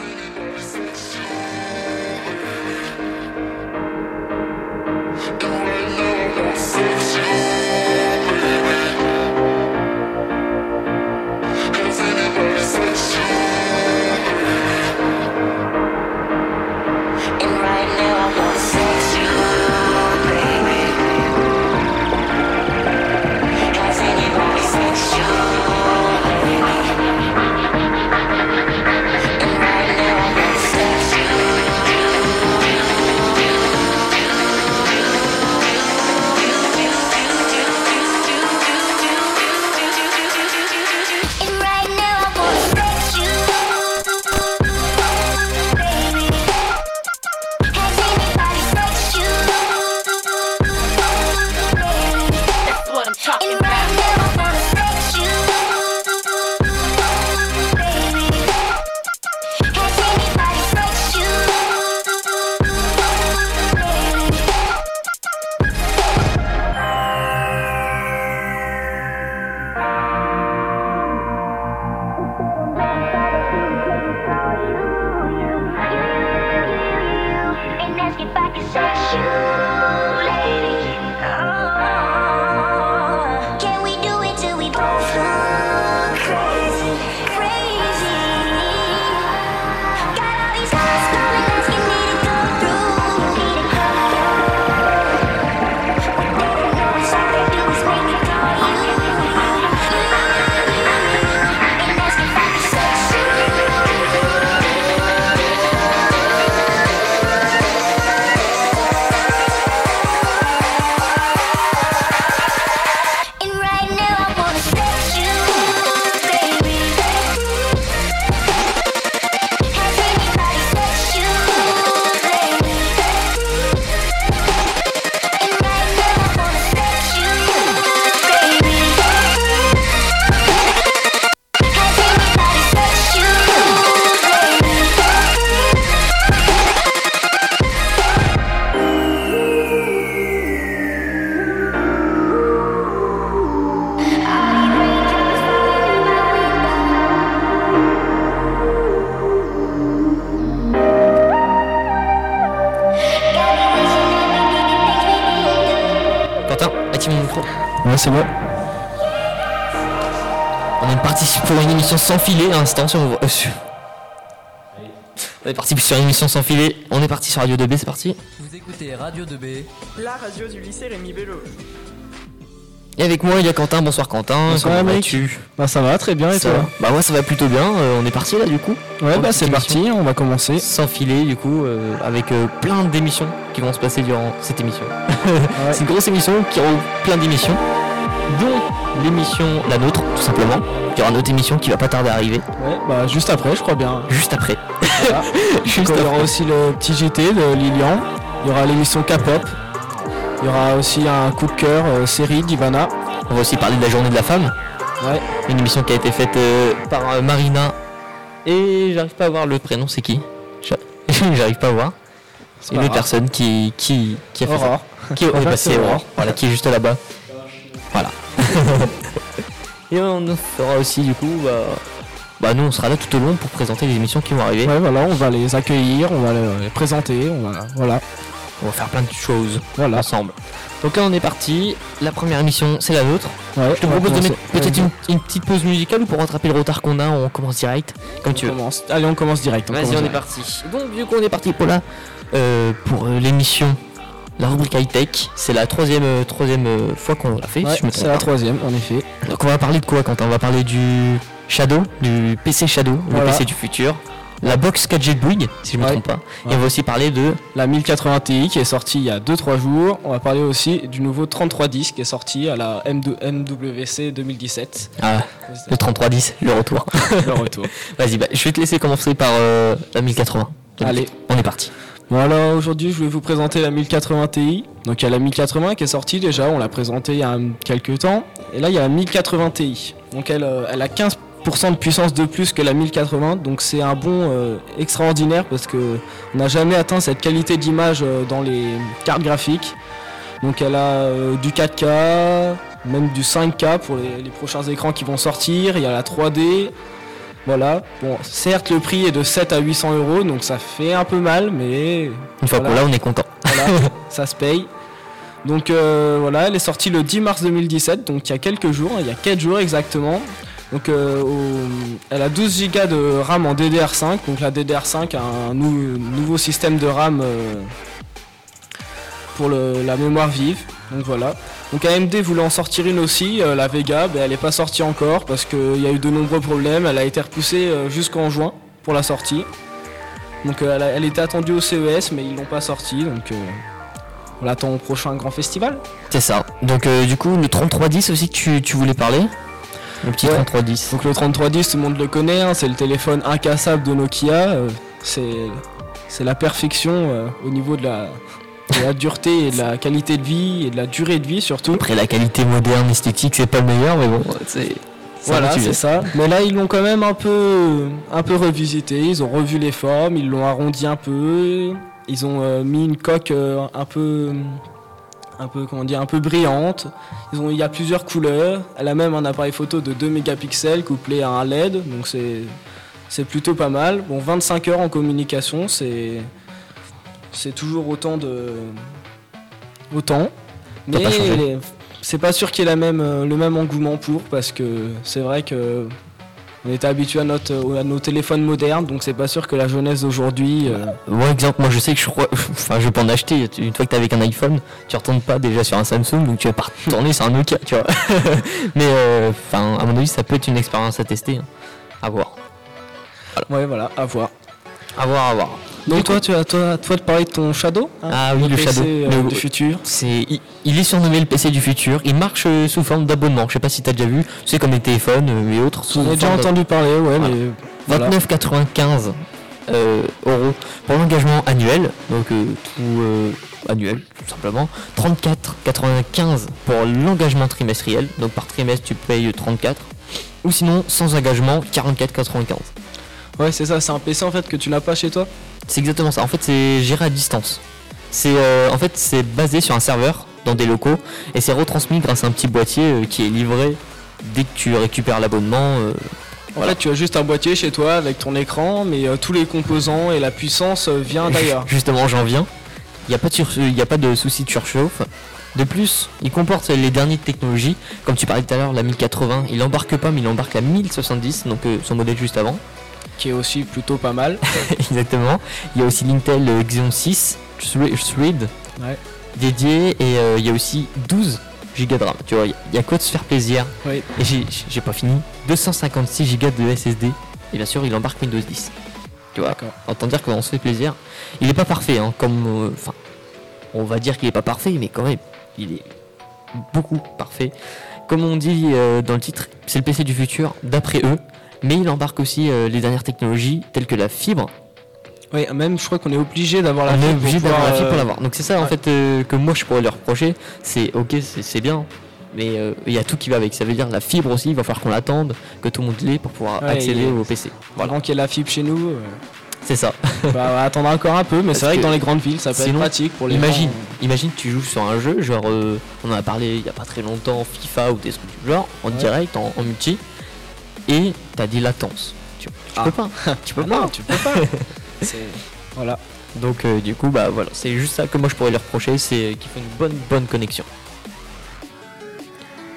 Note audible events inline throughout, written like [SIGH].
Music. C'est émission sans filet à l'instant sur... Euh, on est parti sur une émission sans filet. On est parti sur Radio 2B, c'est parti. Vous écoutez Radio 2B, la radio du lycée Rémi Bello. Et avec moi, il y a Quentin. Bonsoir Quentin. Bonsoir mec. Bah ça va très bien et toi? Bah ouais, ça va plutôt bien. Euh, on est parti là du coup. Ouais, bah c'est parti, on va commencer. Sans filet du coup, euh, avec plein d'émissions qui vont se passer durant cette émission. [LAUGHS] c'est une grosse émission qui aura plein d'émissions dont l'émission La Nôtre, tout simplement. Il y aura une autre émission qui va pas tarder à arriver. Ouais, bah juste après, je crois bien. Juste après. [LAUGHS] il y aura aussi le petit JT de Lilian. Il y aura l'émission K-pop. Il y aura aussi un coup de cœur euh, série d'Ivana. On va aussi parler de la journée de la femme. Ouais. Une émission qui a été faite euh, par euh, Marina. Et j'arrive pas à voir le prénom, c'est qui? [LAUGHS] J'arrive pas à voir. C'est une autre personne qui, qui, qui a fait Aurore. Qui, [LAUGHS] Voilà, qui est juste là-bas. Voilà. [LAUGHS] Et on fera aussi du coup, bah, bah, nous on sera là tout au long pour présenter les émissions qui vont arriver. Ouais voilà, on va les accueillir, on va les présenter, on va voilà. On va faire plein de choses voilà. ensemble. Donc là on est parti. La première émission c'est la nôtre. Ouais, je te propose de mettre peut-être une, petite pause musicale ou pour rattraper le retard qu'on a, on commence direct comme tu veux. Allez on commence direct. Vas-y on est parti. Donc du coup on est parti pour la euh, pour euh, l'émission la rubrique high-tech. C'est la troisième, euh, troisième euh, fois qu'on l'a fait. c'est la troisième, en effet. Donc on va parler de quoi quand On va parler du Shadow, du PC Shadow, le PC du futur. La box 4G Bouygues, si je ne me trompe pas. Et on va aussi parler de la 1080 Ti qui est sortie il y a 2-3 jours. On va parler aussi du nouveau 3310 qui est sorti à la MWC 2017. Ah, le 3310, le retour. [LAUGHS] le retour. Vas-y, bah, je vais te laisser commencer par euh, la 1080. Allez, on est parti. Voilà, aujourd'hui je vais vous présenter la 1080 Ti. Donc il y a la 1080 qui est sortie déjà, on l'a présentée il y a quelques temps. Et là il y a la 1080 Ti. Donc elle, euh, elle a 15% de puissance de plus que la 1080. Donc c'est un bon euh, extraordinaire parce que on n'a jamais atteint cette qualité d'image euh, dans les cartes graphiques. Donc elle a du 4K, même du 5K pour les, prochains écrans qui vont sortir. Il y a la 3D. Voilà. Bon, certes, le prix est de 7 à 800 euros, donc ça fait un peu mal, mais Une fois Voilà. qu'on l'a, on est content. voilà, [LAUGHS] ça se paye. Donc euh, voilà, elle est sortie le 10 mars 2017, donc il y a quelques jours, il y a 4 jours exactement. Donc euh, au- elle a 12 Go de RAM en DDR5, donc la DDR5 a un nou- nouveau système de RAM euh, pour le- la mémoire vive. Donc voilà. Donc AMD voulait en sortir une aussi, euh, la Vega, mais elle n'est pas sortie encore parce qu'il y a eu de nombreux problèmes. Elle a été repoussée euh, jusqu'en juin pour la sortie. Donc euh, elle, a- elle était attendue au CES, mais ils l'ont pas sortie. Donc euh, on l'attend au prochain grand festival. C'est ça. Donc euh, du coup, le 3310 aussi que tu, tu voulais parler? Le petit Ouais. 3310. Donc le 3310, tout le monde le connaît, hein, c'est le téléphone incassable de Nokia. euh, c'est c'est la perfection euh, au niveau de la, de la dureté et de la qualité de vie et de la durée de vie surtout. Après, la qualité moderne, esthétique, c'est pas le meilleur, mais bon, c'est... Voilà, c'est ça. Mais là, ils l'ont quand même un peu, un peu revisité. Ils ont revu les formes, ils l'ont arrondi un peu. Ils ont euh, mis une coque euh, un peu, un peu, comment dire, un peu brillante. Ils ont, il y a plusieurs couleurs. Elle a même un appareil photo de 2 mégapixels couplé à un LED, donc c'est, c'est plutôt pas mal. Bon, 25 heures en communication, c'est, c'est toujours autant de, autant. Mais c'est pas sûr qu'il y ait la même, euh, le même engouement pour parce que c'est vrai que on était habitué à, notre, à nos téléphones modernes, donc c'est pas sûr que la jeunesse d'aujourd'hui. euh, Moi, exemple, moi je sais que je crois. [LAUGHS] Enfin, je peux en acheter. Une fois que t'es avec un iPhone, tu retournes pas déjà sur un Samsung, donc tu vas pas retourner sur un Nokia, tu vois. [LAUGHS] mais, euh, enfin, à mon avis, ça peut être une expérience à tester. hein. À voir. Ouais, voilà, à voir. À voir, à voir. Donc toi, tu as toi, toi de parler de ton Shadow hein, Ah oui, le PC, Shadow. euh, Le- du futur. C'est, il, il est surnommé le PC du futur. Il marche euh, sous forme d'abonnement. Je sais pas si t'as déjà vu. C'est comme les téléphones euh, et autres. J'en ai déjà entendu parler, ouais, Voilà. mais voilà. 29,95 euh, euros pour l'engagement annuel, donc euh, tout annuel tout simplement. 34,95 pour l'engagement trimestriel, donc par trimestre tu payes 34. Ou sinon sans engagement 44,95. Ouais, c'est ça, c'est un PC en fait que tu n'as pas chez toi. C'est exactement ça. En fait c'est géré à distance. C'est euh, en fait c'est basé sur un serveur dans des locaux et c'est retransmis grâce à un petit boîtier euh, qui est livré dès que tu récupères l'abonnement. euh, En Voilà. fait, tu as juste un boîtier chez toi avec ton écran, mais tous les composants et la puissance vient [LAUGHS] d'ailleurs. Justement, j'en viens. Il n'y a, pas de y a pas de souci de surchauffe. De plus, il comporte les dernières technologies. Comme tu parlais tout à l'heure, la 1080, il embarque pas, mais il embarque la 1070, donc son modèle juste avant. Qui est aussi plutôt pas mal. [LAUGHS] Exactement. Il y a aussi l'Intel Xeon 6 Thre- Thread Ouais. dédié et euh, il y a aussi 12 Go de RAM. Tu vois, il y a- quoi de se faire plaisir. Et j'ai- pas fini. 256 Go de SSD. Et bien sûr, il embarque Windows 10. Tu vois, autant dire qu'on se fait plaisir. Il est pas parfait, hein, comme. euh, Enfin, on va dire qu'il est pas parfait, mais quand même, il est beaucoup parfait. Comme on dit euh, dans le titre, c'est le PC du futur, d'après eux. Mais il embarque aussi euh, les dernières technologies telles que la fibre. Oui, même je crois qu'on est obligé d'avoir la on est fibre obligé pour d'avoir la fibre pour euh, l'avoir. Donc c'est ça en fait euh, que moi je pourrais leur reprocher. C'est ok, c'est bien. Mais euh, il y a tout qui va avec. Ça veut dire la fibre aussi, il va falloir qu'on l'attende, que tout le monde l'ait pour pouvoir Ouais, accéder au PC. Voilà, qu'il y ait la fibre chez nous, euh, c'est ça. [LAUGHS] bah, on va attendre encore un peu, mais c'est vrai que que dans les grandes villes, ça peut sinon, être pratique pour les Imagine, gens. imagine tu joues sur un jeu, genre euh, on en a parlé il y a pas très longtemps, FIFA ou des trucs du genre, en Ouais. direct, en, en multi, et t'as des latences. Tu, tu Ah. peux pas, tu peux Ah pas. non, tu peux pas. [LAUGHS] Voilà. Donc euh, du coup bah voilà, c'est juste ça que moi je pourrais leur reprocher, c'est qu'ils font une bonne bonne connexion.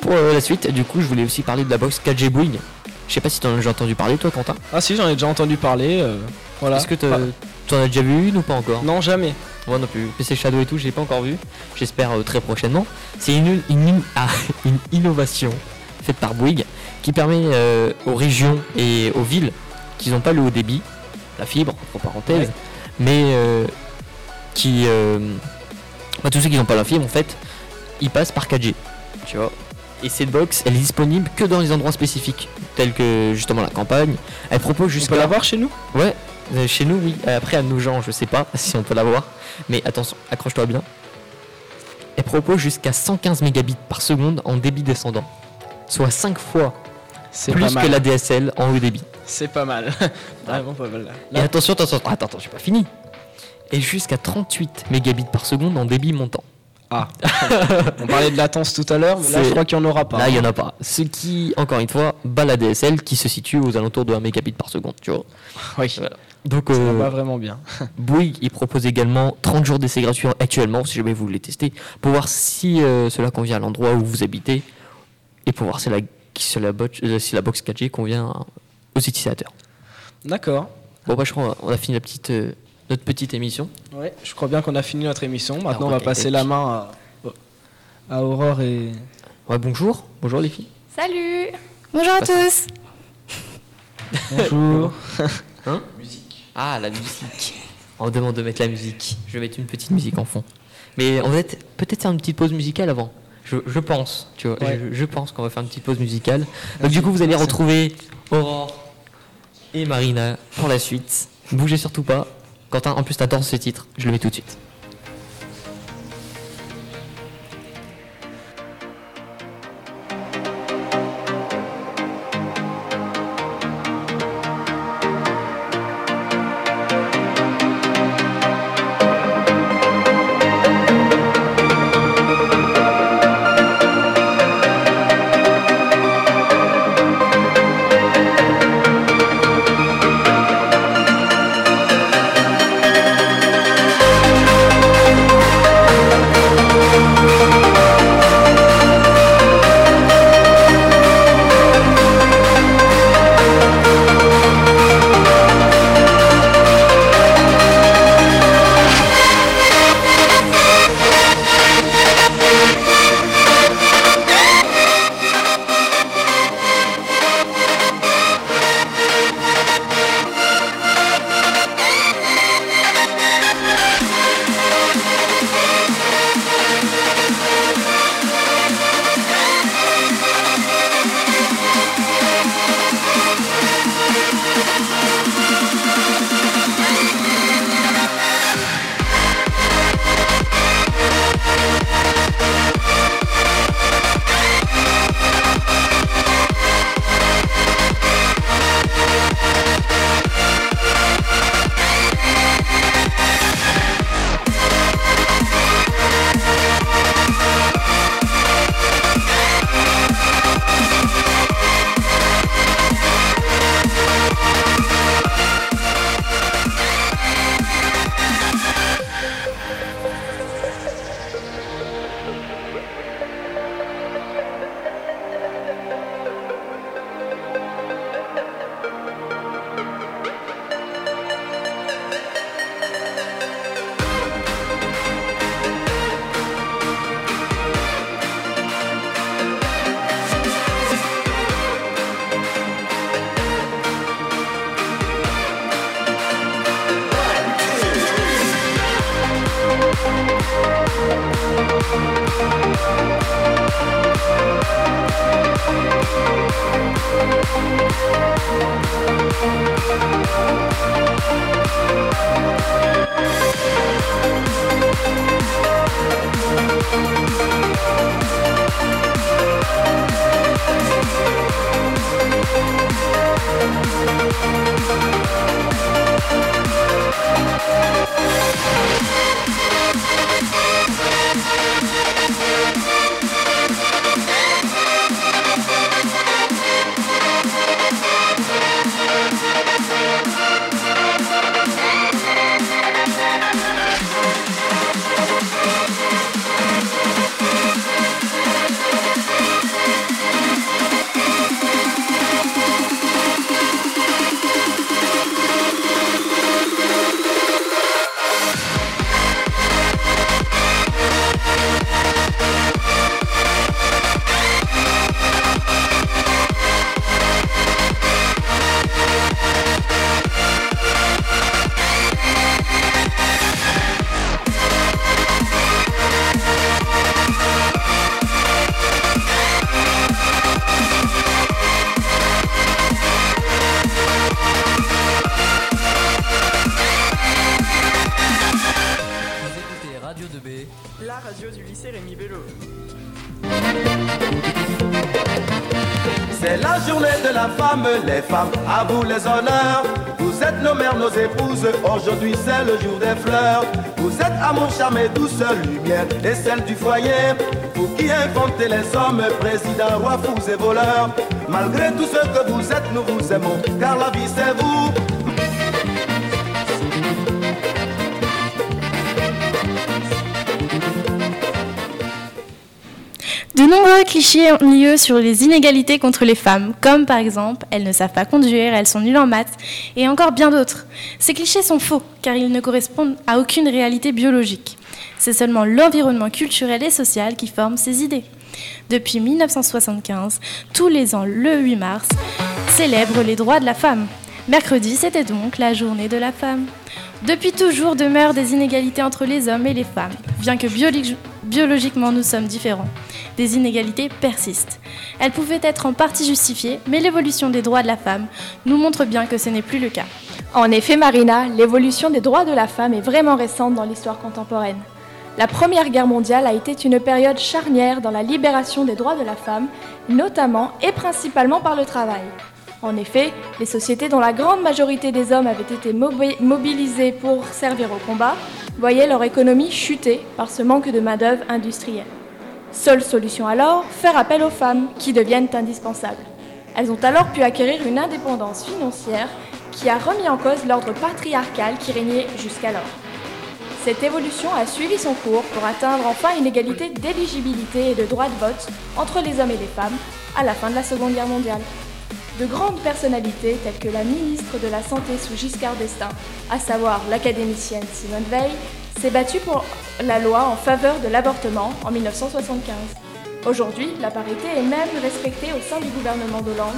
Pour euh, la suite, du coup je voulais aussi parler de la box 4G Bouygues. Je sais pas si t'en as déjà entendu parler toi Quentin. Ah si, j'en ai déjà entendu parler. euh, voilà. Est-ce que t'en as déjà vu une ou pas encore? Non, jamais. Moi non plus. PC Shadow et tout, je l'ai pas encore vu. J'espère très prochainement. C'est une, une, ah, [LAUGHS] une innovation faite par Bouygues qui permet euh, aux régions et aux villes qui n'ont pas le haut débit, la fibre, entre parenthèses, Ouais. mais euh, qui. Euh, bah, tous ceux qui n'ont pas la fibre en fait, ils passent par 4G. Tu vois et cette box, elle est disponible que dans les endroits spécifiques, tels que justement la campagne. Elle propose On jusqu'à peut l'avoir chez nous? Ouais, chez nous, oui. Après, à nos gens, je sais pas [LAUGHS] si on peut l'avoir. Mais attention, accroche-toi bien. Elle propose jusqu'à 115 mégabits par seconde en débit descendant. Soit 5 fois C'est plus que la DSL en haut débit. C'est pas mal. [LAUGHS] Vraiment pas mal. Et Là, attention, attention, attends, attends, j'ai pas fini. Et jusqu'à 38 mégabits par seconde en débit montant. Ah, [LAUGHS] on parlait de latence tout à l'heure, mais là je crois qu'il n'y en aura pas. Là, il n'y en a pas. Ce qui, encore une fois, bat la DSL qui se situe aux alentours de 1 mégabit par seconde, tu vois. Oui, Voilà. Donc, ça euh, va vraiment bien. [LAUGHS] Bouygues, il propose également 30 jours d'essai gratuit actuellement, si jamais vous voulez tester, pour voir si euh, cela convient à l'endroit où vous habitez et pour voir si la, si la, box, euh, si la box 4G convient aux utilisateurs. D'accord. Bon, bah, je crois qu'on a fini la petite, euh, notre petite émission. Ouais, je crois bien qu'on a fini notre émission. Maintenant, on va passer la main à, à Aurore et. Ouais, bonjour. Bonjour les filles. Salut Bonjour à tous Bonjour. [LAUGHS] Hein Ah, la musique. On demande de mettre la musique. Je vais mettre une petite musique en fond. Mais on va être- peut-être faire une petite pause musicale avant. Je, je pense, tu vois. Ouais. Je, je pense qu'on va faire une petite pause musicale. Donc du coup, vous allez retrouver Aurore et Marina pour la suite. Bougez surtout pas. Quentin, en plus, t'adores ce titre. Je le mets tout de suite. Et douce lumière, et celle du foyer. Vous qui inventez les hommes, présidents, rois, fous et voleurs. Malgré tout ce que vous êtes, nous vous aimons, car la vie c'est vous. De nombreux clichés ont lieu sur les inégalités contre les femmes, comme par exemple elles ne savent pas conduire, elles sont nulles en maths, et encore bien d'autres. Ces clichés sont faux, car ils ne correspondent à aucune réalité biologique. C'est seulement l'environnement culturel et social qui forme ces idées. Depuis 1975, tous les ans, le 8 mars, célèbre les droits de la femme. Mercredi, c'était donc la journée de la femme. Depuis toujours demeurent des inégalités entre les hommes et les femmes, bien que biologi- biologiquement nous sommes différents. Des inégalités persistent. Elles pouvaient être en partie justifiées, mais l'évolution des droits de la femme nous montre bien que ce n'est plus le cas. En effet, Marina, l'évolution des droits de la femme est vraiment récente dans l'histoire contemporaine. La Première Guerre mondiale a été une période charnière dans la libération des droits de la femme, notamment et principalement par le travail. En effet, les sociétés dont la grande majorité des hommes avaient été mobi- mobilisés pour servir au combat voyaient leur économie chuter par ce manque de main-d'œuvre industrielle. Seule solution alors, faire appel aux femmes, qui deviennent indispensables. Elles ont alors pu acquérir une indépendance financière qui a remis en cause l'ordre patriarcal qui régnait jusqu'alors. Cette évolution a suivi son cours pour atteindre enfin une égalité d'éligibilité et de droit de vote entre les hommes et les femmes à la fin de la Seconde Guerre mondiale. De grandes personnalités telles que la ministre de la Santé sous Giscard d'Estaing, à savoir l'académicienne Simone Veil, s'est battue pour la loi en faveur de l'avortement en 1975. Aujourd'hui, la parité est même respectée au sein du gouvernement d'Hollande,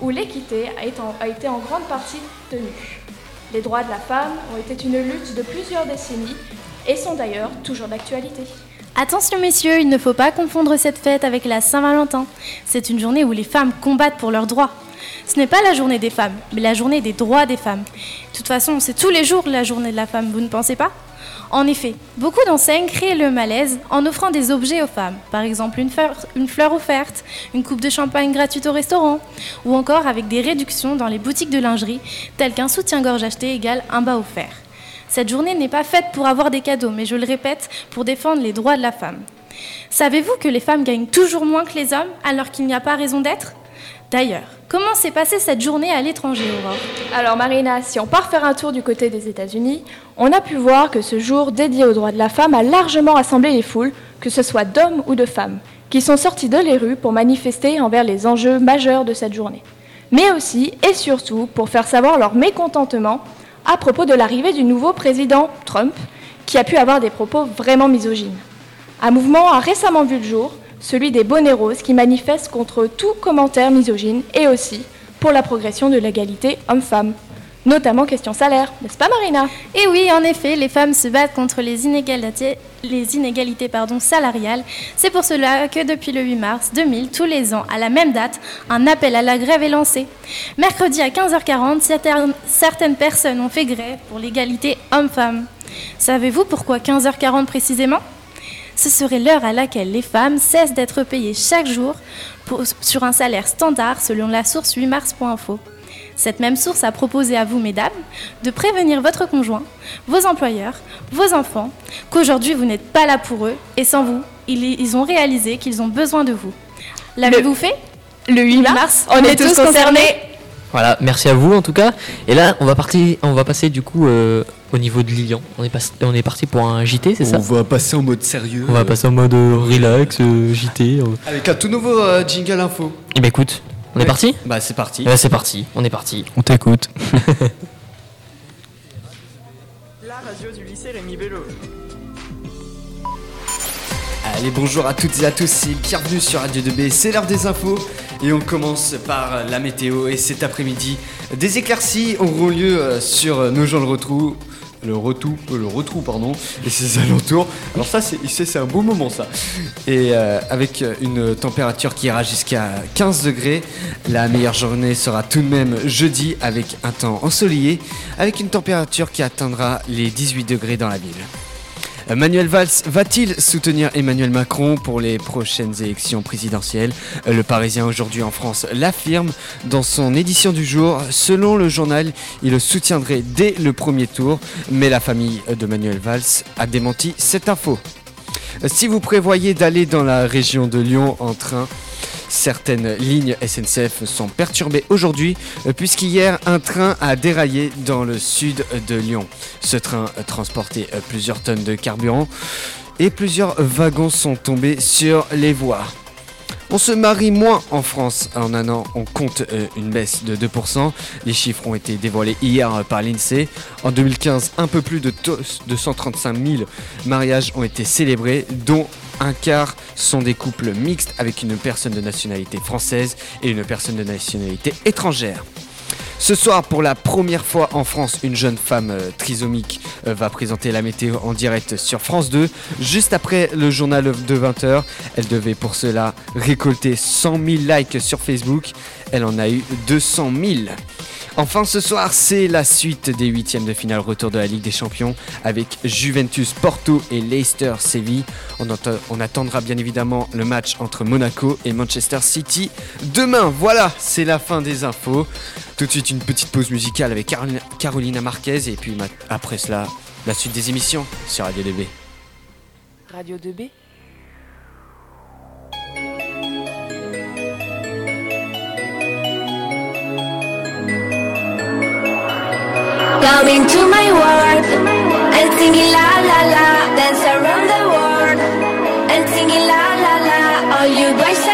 où l'équité a été en- grande partie tenue. Les droits de la femme ont été une lutte de plusieurs décennies et sont d'ailleurs toujours d'actualité. Attention messieurs, il ne faut pas confondre cette fête avec la Saint-Valentin. C'est une journée où les femmes combattent pour leurs droits. Ce n'est pas la journée des femmes, mais la journée des droits des femmes. De toute façon, c'est tous les jours la journée de la femme, vous ne pensez pas? En effet, beaucoup d'enseignes créent le malaise en offrant des objets aux femmes, par exemple une fleur, offerte, une coupe de champagne gratuite au restaurant, ou encore avec des réductions dans les boutiques de lingerie, telles qu'un soutien-gorge acheté égale un bas offert. Cette journée n'est pas faite pour avoir des cadeaux, mais je le répète, pour défendre les droits de la femme. Savez-vous que les femmes gagnent toujours moins que les hommes alors qu'il n'y a pas raison d'être? D'ailleurs, comment s'est passée cette journée à l'étranger, Aurore? Alors Marina, si on part faire un tour du côté des États-Unis, on a pu voir que ce jour dédié aux droits de la femme a largement rassemblé les foules, que ce soit d'hommes ou de femmes, qui sont sortis de les rues pour manifester envers les enjeux majeurs de cette journée. Mais aussi et surtout pour faire savoir leur mécontentement à propos de l'arrivée du nouveau président Trump, qui a pu avoir des propos vraiment misogynes. Un mouvement a récemment vu le jour, celui des bonnets roses qui manifestent contre tout commentaire misogyne et aussi pour la progression de l'égalité homme-femme. Notamment question salaire, n'est-ce pas Marina? Eh oui, en effet, les femmes se battent contre les inégalités, salariales. C'est pour cela que depuis le 8 mars 2000, tous les ans, à la même date, un appel à la grève est lancé. Mercredi à 15h40, certaines, certaines personnes ont fait grève pour l'égalité homme-femme. Savez-vous pourquoi 15h40 précisément? Ce serait l'heure à laquelle les femmes cessent d'être payées chaque jour pour- sur un salaire standard selon la source 8mars.info. Cette même source a proposé à vous, mesdames, de prévenir votre conjoint, vos employeurs, vos enfants, qu'aujourd'hui vous n'êtes pas là pour eux et sans vous, ils, ils ont réalisé qu'ils ont besoin de vous. L'avez-vous fait? Le 8 mars, on, est tous concernés. Voilà, merci à vous en tout cas. Et là, on va, partir, on va passer du coup euh, au niveau de Lilian. On est, pas- on est parti pour un JT, c'est ça? On va passer en mode sérieux. On va passer en mode euh, relax, euh, JT. euh. Avec un tout nouveau euh, jingle info. Eh ben écoute, on est parti? Bah c'est parti. Ben, C'est parti, on est parti. On t'écoute. [LAUGHS] La radio du lycée Rémi Bello. Allez, bonjour à toutes et à tous et bienvenue sur Radio 2B, c'est l'heure des infos et on commence par la météo et cet après-midi, des éclaircies auront lieu euh, sur nos gens le retrou, le retrou, euh, le retrou pardon, et ses [LAUGHS] alentours. Alors ça c'est un beau moment ça. Et euh, avec une température qui ira jusqu'à 15 degrés, la meilleure journée sera tout de même jeudi avec un temps ensoleillé, avec une température qui atteindra les 18 degrés dans la ville. Manuel Valls va-t-il soutenir Emmanuel Macron pour les prochaines élections présidentielles? Le Parisien aujourd'hui en France l'affirme dans son édition du jour. Selon le journal, il le soutiendrait dès le premier tour, mais la famille de Manuel Valls a démenti cette info. Si vous prévoyez d'aller dans la région de Lyon en train, Certaines lignes SNCF sont perturbées aujourd'hui euh, puisqu'hier un train a déraillé dans le sud de Lyon. Ce train transportait euh, plusieurs tonnes de carburant et plusieurs wagons sont tombés sur les voies. On se marie moins en France. En un an, on compte euh, une baisse de 2%. Les chiffres ont été dévoilés hier par l'INSEE. En 2015, un peu plus de 135 000 mariages ont été célébrés, dont un quart sont des couples mixtes avec une personne de nationalité française et une personne de nationalité étrangère. Ce soir, pour la première fois en France, une jeune femme euh, trisomique euh, va présenter la météo en direct sur France 2. Juste après le journal de 20h, elle devait pour cela récolter 100 000 likes sur Facebook. Elle en a eu 200 000. Enfin ce soir, c'est la suite des huitièmes de finale retour de la Ligue des Champions avec Juventus Porto et Leicester Séville. On, attendra bien évidemment le match entre Monaco et Manchester City demain. Voilà, c'est la fin des infos. Tout de suite une petite pause musicale avec Carolina Marquez et puis après cela, la suite des émissions sur Radio 2B. Radio 2B Coming to my world. And singing la la la, dance around the world. And singing la la la, all you boys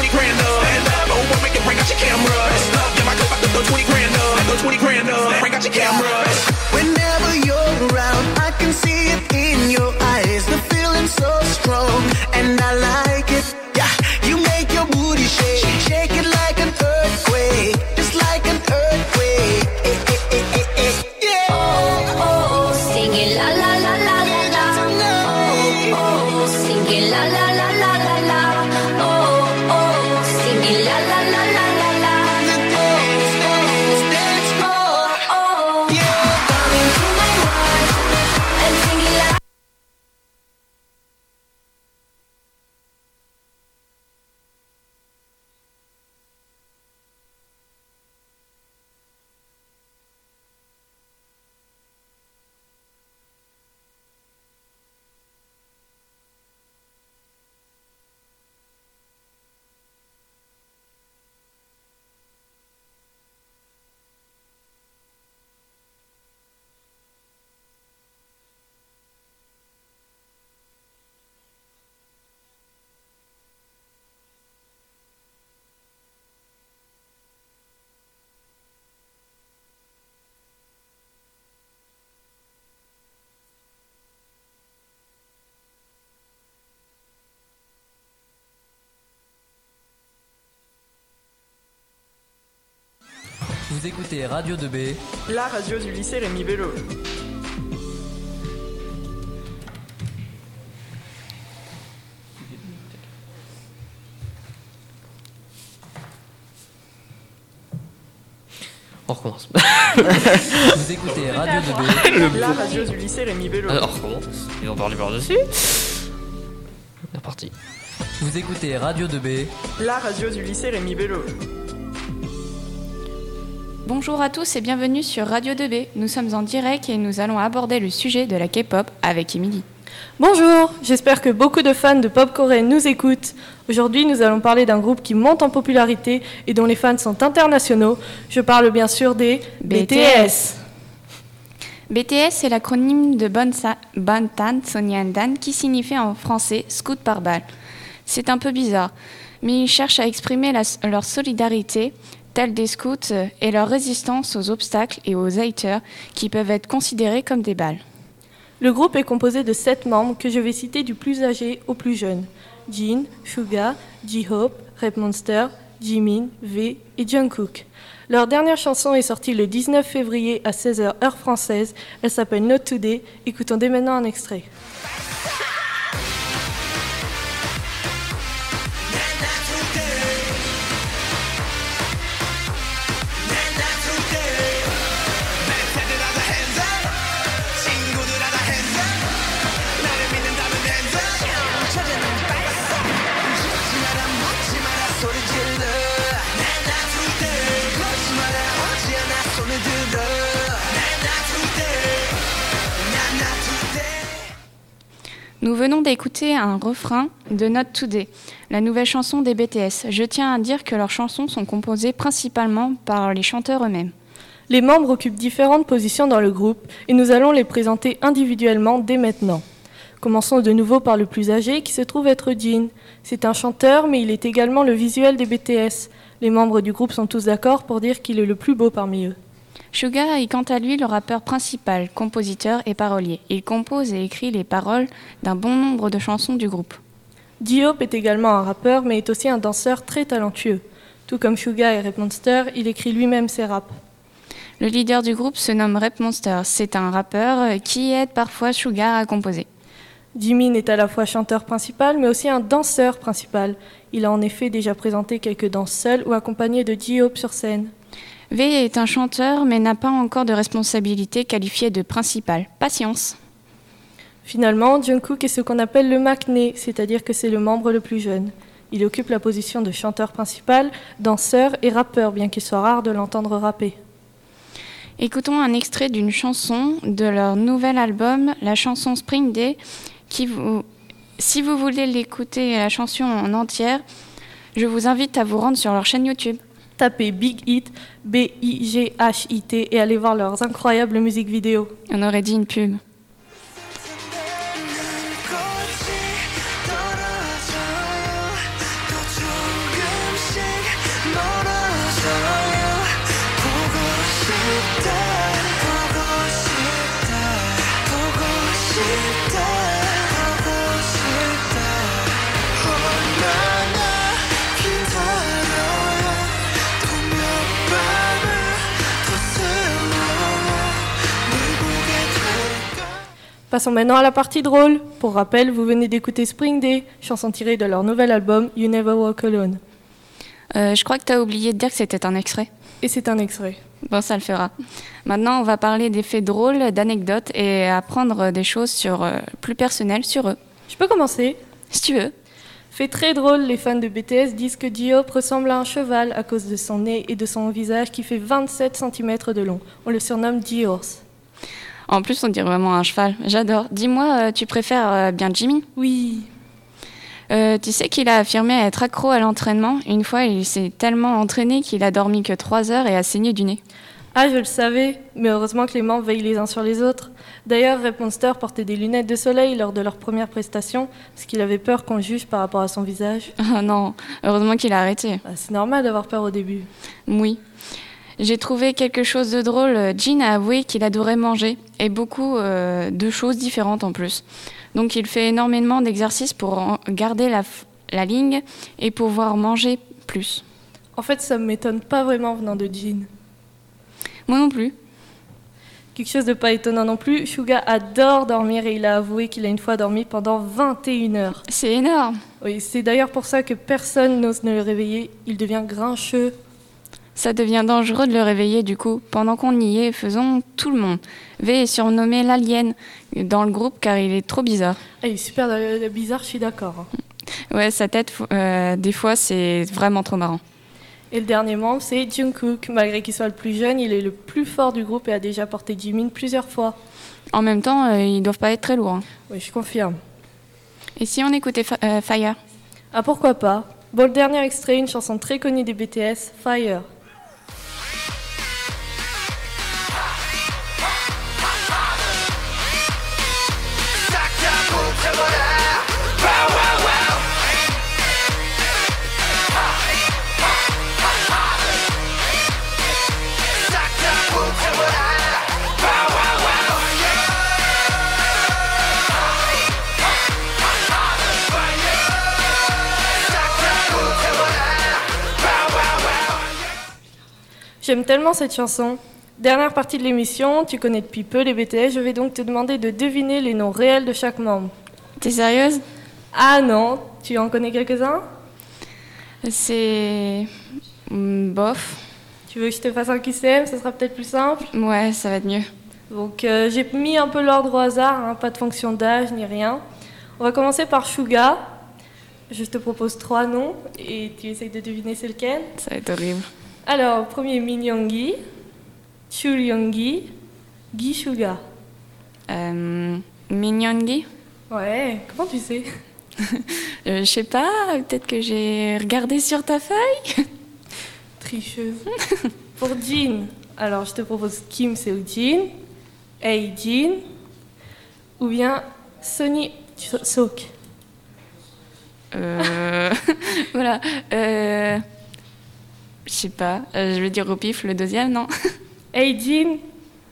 20 grand up. It bring out your up, yeah, my clip about to throw 20 grand up. Throw 20 grand up, bring out your cameras. Whenever you're around, I can see Vous écoutez Radio 2B, la radio du lycée Rémi Bello. On recommence. [LAUGHS] Vous écoutez Radio 2B, la radio du lycée Rémi Bello. Ah, on recommence. Ils ont parlé par-dessus. C'est parti. Vous écoutez Radio 2B, la radio du lycée Rémi Bello. Bonjour à tous et bienvenue sur Radio 2B. Nous sommes en direct et nous allons aborder le sujet de la K-pop avec Emily. Bonjour, j'espère que beaucoup de fans de pop coréen nous écoutent. Aujourd'hui, nous allons parler d'un groupe qui monte en popularité et dont les fans sont internationaux. Je parle bien sûr des BTS. BTS est l'acronyme de Bantan Sonyeondan qui signifie en français scout par balle. C'est un peu bizarre, mais ils cherchent à exprimer la- leur solidarité, telle des scouts, euh, et leur résistance aux obstacles et aux haters qui peuvent être considérés comme des balles. Le groupe est composé de sept membres que je vais citer du plus âgé au plus jeune. Jin, Suga, J-Hope, Red Monster, Jimin, V et Jungkook. Leur dernière chanson est sortie le 19 février à 16h heure française. Elle s'appelle Not Today. Écoutons dès maintenant un extrait. Nous venons d'écouter un refrain de Not Today, la nouvelle chanson des BTS. Je tiens à dire que leurs chansons sont composées principalement par les chanteurs eux-mêmes. Les membres occupent différentes positions dans le groupe et nous allons les présenter individuellement dès maintenant. Commençons de nouveau par le plus âgé qui se trouve être Jin. C'est un chanteur mais il est également le visuel des BTS. Les membres du groupe sont tous d'accord pour dire qu'il est le plus beau parmi eux. Suga est quant à lui le rappeur principal, compositeur et parolier. Il compose et écrit les paroles d'un bon nombre de chansons du groupe. J-Hope est également un rappeur mais est aussi un danseur très talentueux. Tout comme Suga et Red Monster, il écrit lui-même ses raps. Le leader du groupe se nomme Rap Monster. C'est un rappeur qui aide parfois Suga à composer. Jimin est à la fois chanteur principal mais aussi un danseur principal. Il a en effet déjà présenté quelques danses seules ou accompagné de J-Hope sur scène. V est un chanteur mais n'a pas encore de responsabilité qualifiée de principal. Patience. Finalement, Jungkook est ce qu'on appelle le maknae, c'est-à-dire que c'est le membre le plus jeune. Il occupe la position de chanteur principal, danseur et rappeur, bien qu'il soit rare de l'entendre rapper. Écoutons un extrait d'une chanson de leur nouvel album, la chanson Spring Day, qui vous... Si vous voulez l'écouter la chanson en entière, je vous invite à vous rendre sur leur chaîne YouTube. Tapez Big Hit, B-I-G-H-I-T, et allez voir leurs incroyables musiques vidéo. On aurait dit une pub. Passons maintenant à la partie drôle. Pour rappel, vous venez d'écouter Spring Day, chanson tirée de leur nouvel album You Never Walk Alone. Euh, je crois que tu as oublié de dire que c'était un extrait. Et c'est un extrait. Bon, ça le fera. Maintenant, on va parler des faits drôles, d'anecdotes et apprendre des choses sur, euh, plus personnelles sur eux. Je peux commencer Si tu veux. Fait très drôle, les fans de BTS disent que J-Hope ressemble à un cheval à cause de son nez et de son visage qui fait 27 cm de long. On le surnomme J-Horse. En plus, on dirait vraiment un cheval. J'adore. Dis-moi, euh, tu préfères euh, bien Jimmy? Oui. Euh, tu sais qu'il a affirmé être accro à l'entraînement. Une fois, il s'est tellement entraîné qu'il a dormi que 3 heures et a saigné du nez. Ah, je le savais, mais heureusement que les membres veillent les uns sur les autres. D'ailleurs, Red Monster portait des lunettes de soleil lors de leur première prestation, parce qu'il avait peur qu'on le juge par rapport à son visage. Oh [LAUGHS] non, heureusement qu'il a arrêté. Ah, c'est normal d'avoir peur au début. Oui. J'ai trouvé quelque chose de drôle. Jean a avoué qu'il adorait manger, et beaucoup euh, de choses différentes en plus. Donc il fait énormément d'exercices pour garder la, la ligne et pouvoir manger plus. En fait, ça me m'étonne pas vraiment venant de Jean. Moi non plus. Quelque chose de pas étonnant non plus, Suga adore dormir et il a avoué qu'il a une fois dormi pendant 21 heures. C'est énorme. Oui, c'est d'ailleurs pour ça que personne n'ose ne le réveiller. Il devient grincheux. Ça devient dangereux de le réveiller du coup. Pendant qu'on y est, faisons tout le monde. V est surnommé l'alien dans le groupe car il est trop bizarre. Ah, il est super euh, bizarre, je suis d'accord. hein. Ouais, sa tête, euh, des fois, c'est vraiment trop marrant. Et le dernier membre, c'est Jungkook. Malgré qu'il soit le plus jeune, il est le plus fort du groupe et a déjà porté Jimin plusieurs fois. En même temps, euh, ils doivent pas être très lourds. hein. Oui, je confirme. Et si on écoutait Fa- euh, Fire? Ah, pourquoi pas? Bon, le dernier extrait, une chanson très connue des BTS, Fire. J'aime tellement cette chanson. Dernière partie de l'émission, tu connais depuis peu les BTS, je vais donc te demander de deviner les noms réels de chaque membre. T'es sérieuse? Ah non, tu en connais quelques-uns? C'est. bof. Tu veux que je te fasse un QCM, ça sera peut-être plus simple? Ouais, ça va être mieux. Donc euh, j'ai mis un peu l'ordre au hasard, hein, pas de fonction d'âge ni rien. On va commencer par Suga. Je te propose trois noms et tu essayes de deviner c'est lequel. Ça va être horrible. Alors, premier Min Young-gi, Chul Gi. Euh, Ouais, comment tu sais? [LAUGHS] Euh, Je sais pas, peut-être que j'ai regardé sur ta feuille. [LAUGHS] Tricheuse. Pour Jin, alors je te propose Kim Seo-jin, Hei Jin, ou bien Sonny Sok. Euh, [LAUGHS] voilà. Euh, je sais pas. euh, je vais dire au pif le deuxième, non? [LAUGHS] Hei Jin,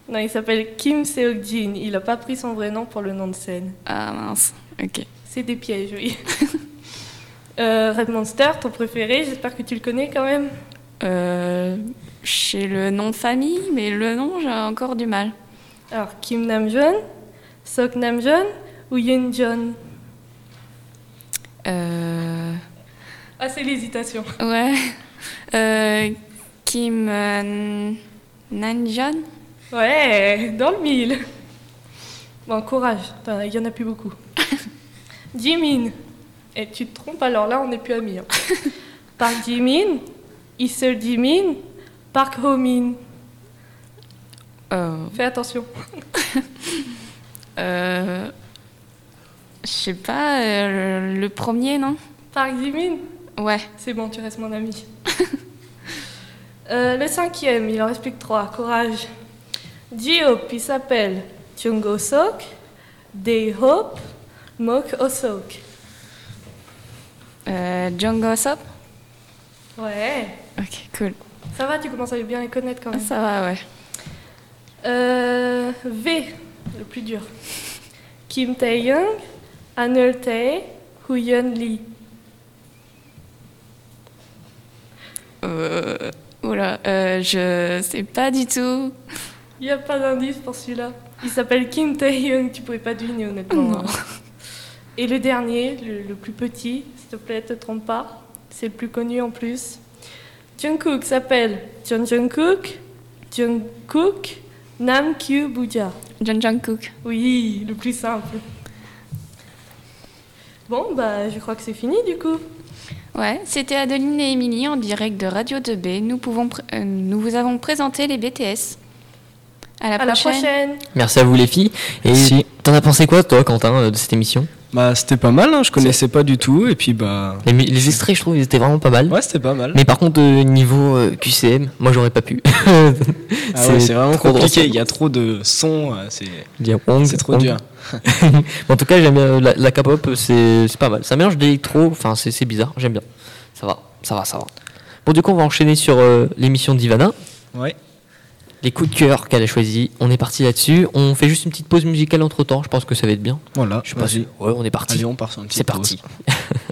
non, il s'appelle Kim Seo-jin. Il n'a pas pris son vrai nom pour le nom de scène. Ah mince. Ok. C'est des pièges, oui. [LAUGHS] Euh, Red Monster, ton préféré, j'espère que tu le connais quand même. Euh, je sais le nom de famille, mais le nom, j'ai encore du mal. Alors, Kim Namjoon, Sok Namjoon ou Yoon Jeon? Euh, Ah, c'est l'hésitation. ouais. [LAUGHS] Euh, Kim euh, Ouais, dans le mille. Bon, courage, il y en a plus beaucoup. [LAUGHS] Jimin. Et tu te trompes, alors là, on n'est plus amis. hein. Park Jimin, Iseo Jimin, Park Ho-min. Oh. Fais attention. [LAUGHS] Euh, je sais pas, euh, le, le premier, non? Park Jimin Ouais. C'est bon, tu restes mon ami. [LAUGHS] Euh, le cinquième, il en reste plus que trois. Courage. J-Hope, il s'appelle Jung Sok, Day-Hope, Mok Osok. Euh, Django Sop Ouais, Ok, cool. ça va, tu commences à bien les connaître quand même. Ça va, ouais. Euh, v, le plus dur. Kim Tae-young, Anul Tae, Huyeon Lee. Euh, oula, euh, je sais pas du tout. Il n'y a pas d'indice pour celui-là. Il s'appelle Kim Tae-young, tu pouvais pas deviner honnêtement. Non. Et le dernier, le, le plus petit, s'il te plaît, te trompe pas. C'est le plus connu en plus. Jungkook s'appelle John Jungkook, Jungkook, Nam Kyu Buja. John Jungkook. Oui, le plus simple. Bon, bah, je crois que c'est fini du coup. Ouais, c'était Adeline et Émilie en direct de Radio 2B. Nous, pouvons pr- euh, nous vous avons présenté les BTS. À la À la prochaine. Merci à vous les filles. Et Merci. t'en as pensé quoi toi Quentin euh, de cette émission? Bah, c'était pas mal, hein, je connaissais pas du tout, et puis bah. les, les extraits je trouve ils étaient vraiment pas mal. Ouais, c'était pas mal. Mais par contre euh, niveau euh, QCM, moi j'aurais pas pu. [LAUGHS] Ah ouais, c'est vraiment compliqué, il y a trop de sons, euh, c'est trop dur. [LAUGHS] en tout cas j'aime bien la, la K-pop, c'est pas mal. Ça mélange d'électro, enfin c'est c'est bizarre, j'aime bien. Ça va, ça va, ça va. Bon du coup on va enchaîner sur euh, l'émission d'Ivana. Ouais. Les coups de cœur qu'elle a choisi, on est parti là-dessus. On fait juste une petite pause musicale entre temps, je pense que ça va être bien. Voilà, Je sais pas si- Ouais, on est parti. Allez, on part sur une petite C'est parti. [LAUGHS]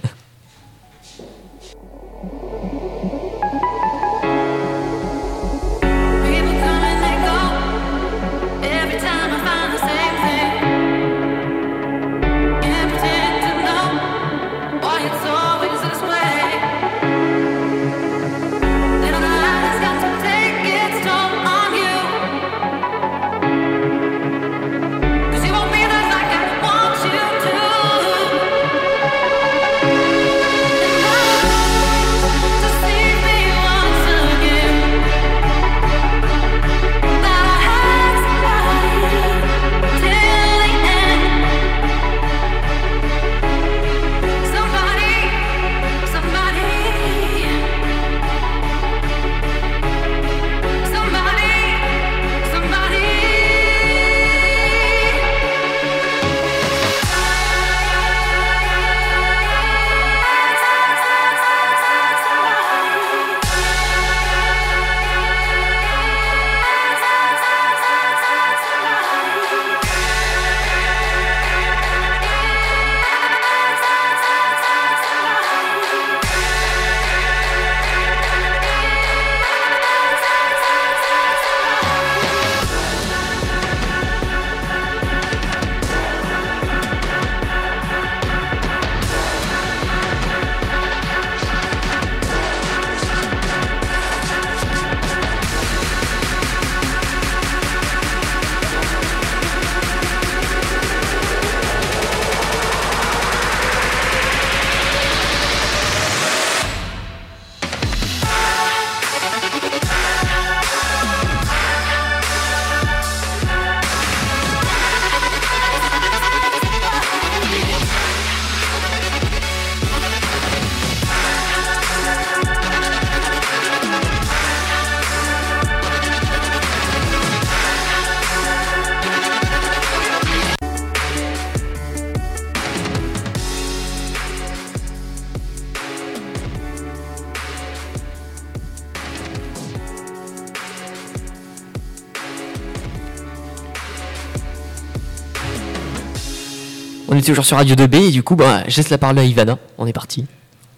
toujours sur Radio 2B et du coup, bah, je laisse la parole à Ivana. On est parti.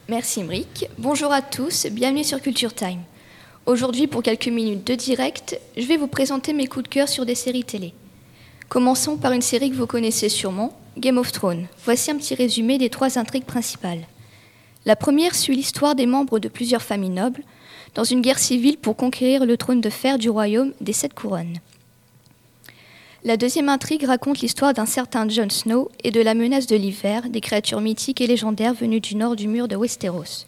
Merci Mric. Bonjour à tous, bienvenue sur Culture Time. Aujourd'hui, pour quelques minutes de direct, je vais vous présenter mes coups de cœur sur des séries télé. Commençons par une série que vous connaissez sûrement, Game of Thrones. Voici un petit résumé des trois intrigues principales. La première suit l'histoire des membres de plusieurs familles nobles dans une guerre civile pour conquérir le trône de fer du royaume des Sept Couronnes. La deuxième intrigue raconte l'histoire d'un certain Jon Snow et de la menace de l'hiver, des créatures mythiques et légendaires venues du nord du mur de Westeros.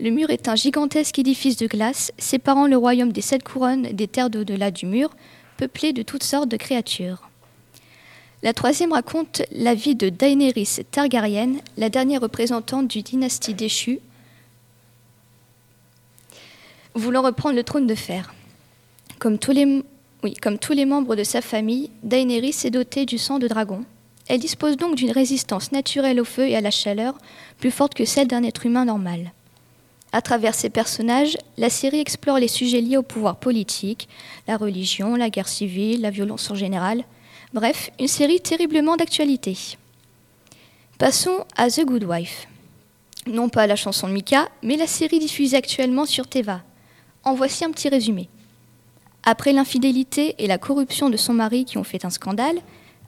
Le mur est un gigantesque édifice de glace séparant le royaume des Sept Couronnes des terres d'au-delà du mur, peuplé de toutes sortes de créatures. La troisième raconte la vie de Daenerys Targaryen, la dernière représentante du dynastie déchue, voulant reprendre le trône de fer. Comme tous les, oui, comme tous les membres de sa famille, Daenerys est dotée du sang de dragon. Elle dispose donc d'une résistance naturelle au feu et à la chaleur plus forte que celle d'un être humain normal. À travers ces personnages, la série explore les sujets liés au pouvoir politique, la religion, la guerre civile, la violence en général. Bref, une série terriblement d'actualité. Passons à The Good Wife. Non pas la chanson de Mika, mais la série diffusée actuellement sur Teva. En voici un petit résumé. Après l'infidélité et la corruption de son mari qui ont fait un scandale,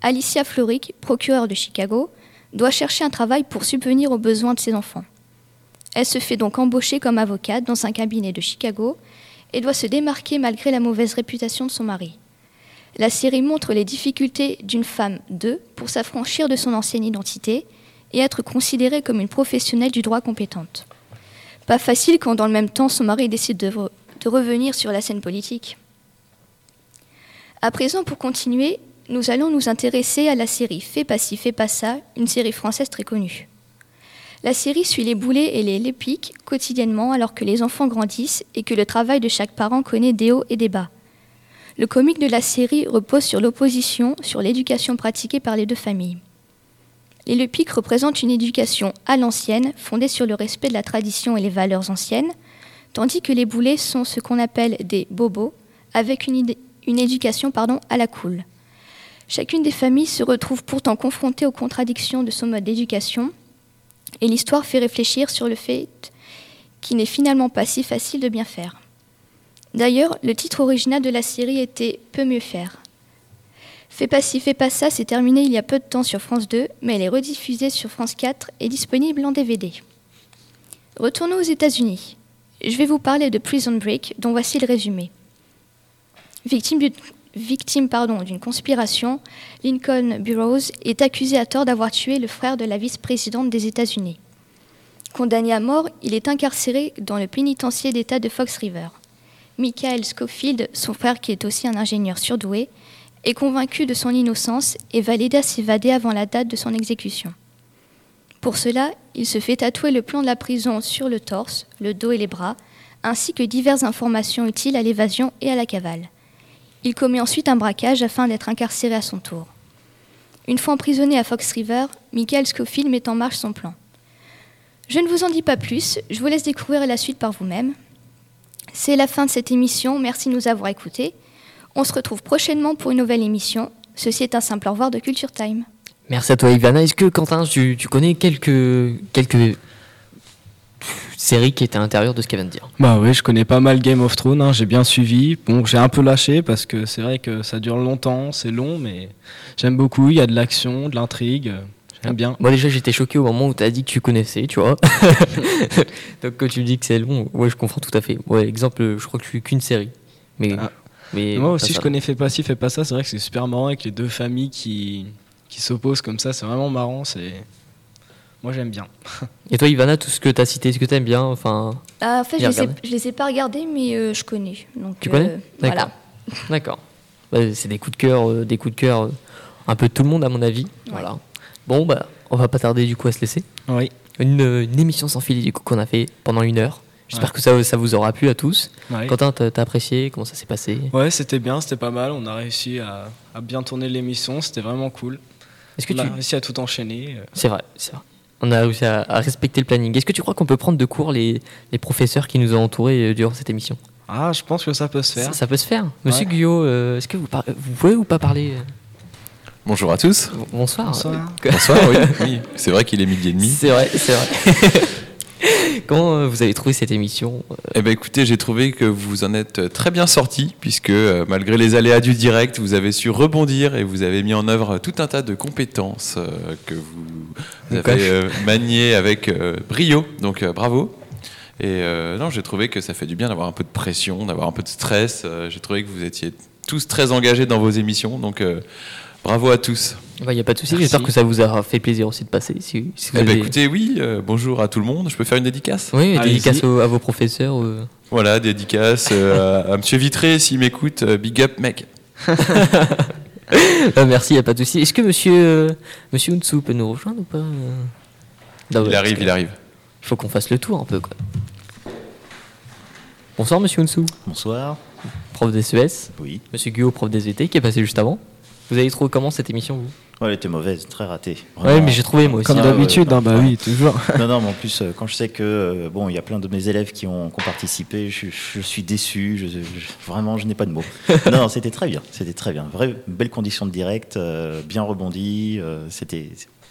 Alicia Floric, procureure de Chicago, doit chercher un travail pour subvenir aux besoins de ses enfants. Elle se fait donc embaucher comme avocate dans un cabinet de Chicago et doit se démarquer malgré la mauvaise réputation de son mari. La série montre les difficultés d'une femme de pour s'affranchir de son ancienne identité et être considérée comme une professionnelle du droit compétente. Pas facile quand dans le même temps son mari décide de, de revenir sur la scène politique. À présent, pour continuer, nous allons nous intéresser à la série Fais pas ci, fais pas ça, une série française très connue. La série suit les boulets et les lépiques quotidiennement alors que les enfants grandissent et que le travail de chaque parent connaît des hauts et des bas. Le comique de la série repose sur l'opposition, sur l'éducation pratiquée par les deux familles. Les Lepic représentent une éducation à l'ancienne, fondée sur le respect de la tradition et les valeurs anciennes, tandis que les boulets sont ce qu'on appelle des bobos, avec une, une éducation pardon, à la cool. Chacune des familles se retrouve pourtant confrontée aux contradictions de son mode d'éducation, et l'histoire fait réfléchir sur le fait qu'il n'est finalement pas si facile de bien faire. D'ailleurs, le titre original de la série était Peut mieux faire. Fais pas ci, fais pas ça, c'est terminé il y a peu de temps sur France 2, mais elle est rediffusée sur France 4 et disponible en DVD. Retournons aux États-Unis. Je vais vous parler de Prison Break, dont voici le résumé. Victime d'une conspiration, Lincoln Burroughs est accusé à tort d'avoir tué le frère de la vice-présidente des États-Unis. Condamné à mort, il est incarcéré dans le pénitencier d'État de Fox River. Michael Schofield, son frère qui est aussi un ingénieur surdoué, est convaincu de son innocence et va l'aider à s'évader avant la date de son exécution. Pour cela, il se fait tatouer le plan de la prison sur le torse, le dos et les bras, ainsi que diverses informations utiles à l'évasion et à la cavale. Il commet ensuite un braquage afin d'être incarcéré à son tour. Une fois emprisonné à Fox River, Michael Scofield met en marche son plan. Je ne vous en dis pas plus, je vous laisse découvrir la suite par vous-même. C'est la fin de cette émission, merci de nous avoir écoutés. On se retrouve prochainement pour une nouvelle émission. Ceci est un simple au revoir de Culture Time. Merci à toi Ivana. Est-ce que Quentin, tu, connais quelques séries qui étaient à l'intérieur de ce qu'elle vient de dire Bah oui, je connais pas mal Game of Thrones, hein, j'ai bien suivi. Bon, j'ai un peu lâché parce que c'est vrai que ça dure longtemps, c'est long, mais j'aime beaucoup. Il y a de l'action, de l'intrigue. J'aime bien. Moi déjà j'étais choqué au moment où tu as dit que tu connaissais, tu vois. [LAUGHS] Donc quand tu dis que c'est long, ouais je comprends tout à fait. Ouais, exemple, je crois que je suis qu'une série. Mais, Ah. mais Moi aussi, je connais Fais pas ci, fais pas ça. C'est vrai que c'est super marrant avec les deux familles qui, qui s'opposent comme ça. C'est vraiment marrant. C'est Moi, j'aime bien. [LAUGHS] Et toi Ivana, tout ce que tu as cité, est-ce que tu aimes bien enfin, Ah, en fait, je Bien les, ai, les pas regardés, mais euh, je connais. Donc, Tu euh, connais Voilà. D'accord. Ouais, c'est des coups de cœur, euh, des coups de cœur euh, un peu de tout le monde à mon avis. Voilà. Bon bah on va pas tarder du coup à se laisser. Oui. Une, euh, une émission sans du coup qu'on a fait pendant une heure. J'espère Ouais. que ça, ça vous aura plu à tous. Ouais. Quentin, t'as apprécié? Comment ça s'est passé? Ouais, c'était bien, c'était pas mal. On a réussi à, à bien tourner l'émission. C'était vraiment cool. Est-ce que on a tu- réussi à tout enchaîner. euh. C'est vrai, c'est vrai. On a réussi à, à respecter le planning. Est-ce que tu crois qu'on peut prendre de cours les, les professeurs qui nous ont entourés euh, durant cette émission? Ah, je pense que ça peut se faire. Ça, ça peut se faire. Monsieur Ouais. Guyot, euh, est-ce que vous, par- vous pouvez ou pas parler euh? Bonjour à tous. Bonsoir. Bonsoir, [LAUGHS] oui. [LAUGHS] oui. C'est vrai qu'il est midi et demi. C'est vrai, c'est vrai. [LAUGHS] [LAUGHS] Comment euh, vous avez trouvé cette émission Eh ben écoutez, j'ai trouvé que vous en êtes très bien sorti, puisque euh, malgré les aléas du direct, vous avez su rebondir et vous avez mis en œuvre tout un tas de compétences euh, que vous avez euh, maniées avec euh, brio. Donc euh, bravo. Et euh, non, j'ai trouvé que ça fait du bien d'avoir un peu de pression, d'avoir un peu de stress. Euh, j'ai trouvé que vous étiez tous très engagés dans vos émissions, donc euh, bravo à tous. Il n'y Bah, a pas de souci, j'espère que ça vous a fait plaisir aussi de passer. Si, si vous Eh ben, écoutez, oui, euh, bonjour à tout le monde. Je peux faire une dédicace? Oui, dédicace au- à vos professeurs. euh. Voilà, dédicace euh, à, à Monsieur Vitré s'il m'écoute. euh, big up, mec. [LAUGHS] Merci, il n'y a pas de souci. Est-ce que monsieur, euh, monsieur Unsu peut nous rejoindre ou pas Non, Il ouais, arrive, il arrive. Il faut qu'on fasse le tour un peu. Quoi. Bonsoir, monsieur Unsu. Bonsoir. Prof d'SES. Oui. Monsieur Guillaume, prof d'SVT, qui est passé juste avant. Vous avez trouvé comment cette émission, vous? Ouais, elle était mauvaise, très ratée. Ouais, mais j'ai trouvé, moi aussi. Comme Ah, d'habitude, ouais, hein, bah oui, toujours. [LAUGHS] Non, non, mais en plus, euh, quand je sais que euh, bon, il y a plein de mes élèves qui ont, qui ont participé, je, je suis déçu. Je, je- vraiment, je n'ai pas de mots. [LAUGHS] non, non, c'était très bien. C'était très bien. Vraie belle condition de direct, euh, bien rebondi. euh, c'était,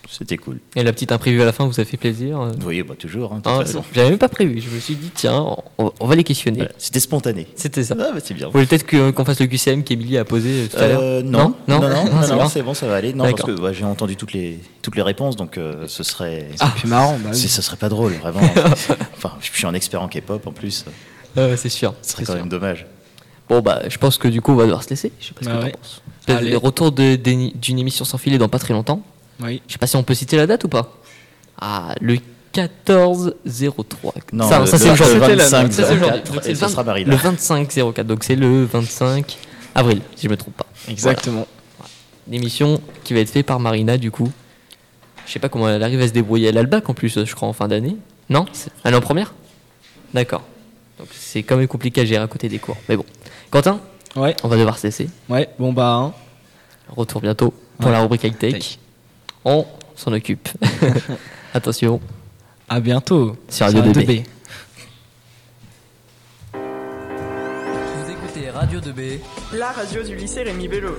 c'était cool. Et la petite imprévue à la fin vous a fait plaisir euh Oui, bah toujours. hein, de toute Ah. J'avais même pas prévu. Je me suis dit, tiens, on, on va les questionner. Voilà, C'était spontané. C'était ça. Ah, bah, c'est bien. Vous voulez peut-être qu'on fasse le QCM qu'Emilie a posé euh, tout à l'heure Euh, non, non, non, non, c'est non, bon c'est bon, ça va aller. Non, parce que ouais, j'ai entendu toutes les, toutes les réponses, donc euh, ce serait. Ah. C'est marrant, bah oui. Ce serait pas drôle, vraiment. [LAUGHS] enfin, je suis un expert en K-pop en plus. Euh, c'est sûr. Ce serait c'est quand sûr. même dommage. Bon, bah, je pense que du coup, on va devoir se laisser. Je sais pas ce Bah que t'en ouais. penses. Le retour d'une émission sans filet dans pas très longtemps. Oui. Je sais pas si on peut citer la date ou pas. Ah, le 14-03. Non, ça, ça, c'est le aujourd'hui. 25 Ça, c'est aujourd'hui. 04, Donc, c'est et le ce 20 sera Marina. Le 25-04. Donc, c'est le 25 avril, si je me trompe pas. Exactement. Voilà. L'émission qui va être faite par Marina, du coup. Je sais pas comment elle arrive à se débrouiller. Elle a le bac en plus, je crois, en fin d'année. Non? C'est- Elle est en première? D'accord. Donc, c'est quand même compliqué à gérer à côté des cours. Mais bon. Quentin? Ouais. On va devoir cesser. Ouais, bon bah. hein. Retour bientôt pour Ouais. la rubrique high tech. On s'en occupe. [LAUGHS] Attention. À bientôt. Sur Radio Sur 2B. Vous écoutez Radio 2B. La radio du lycée Rémi Bello.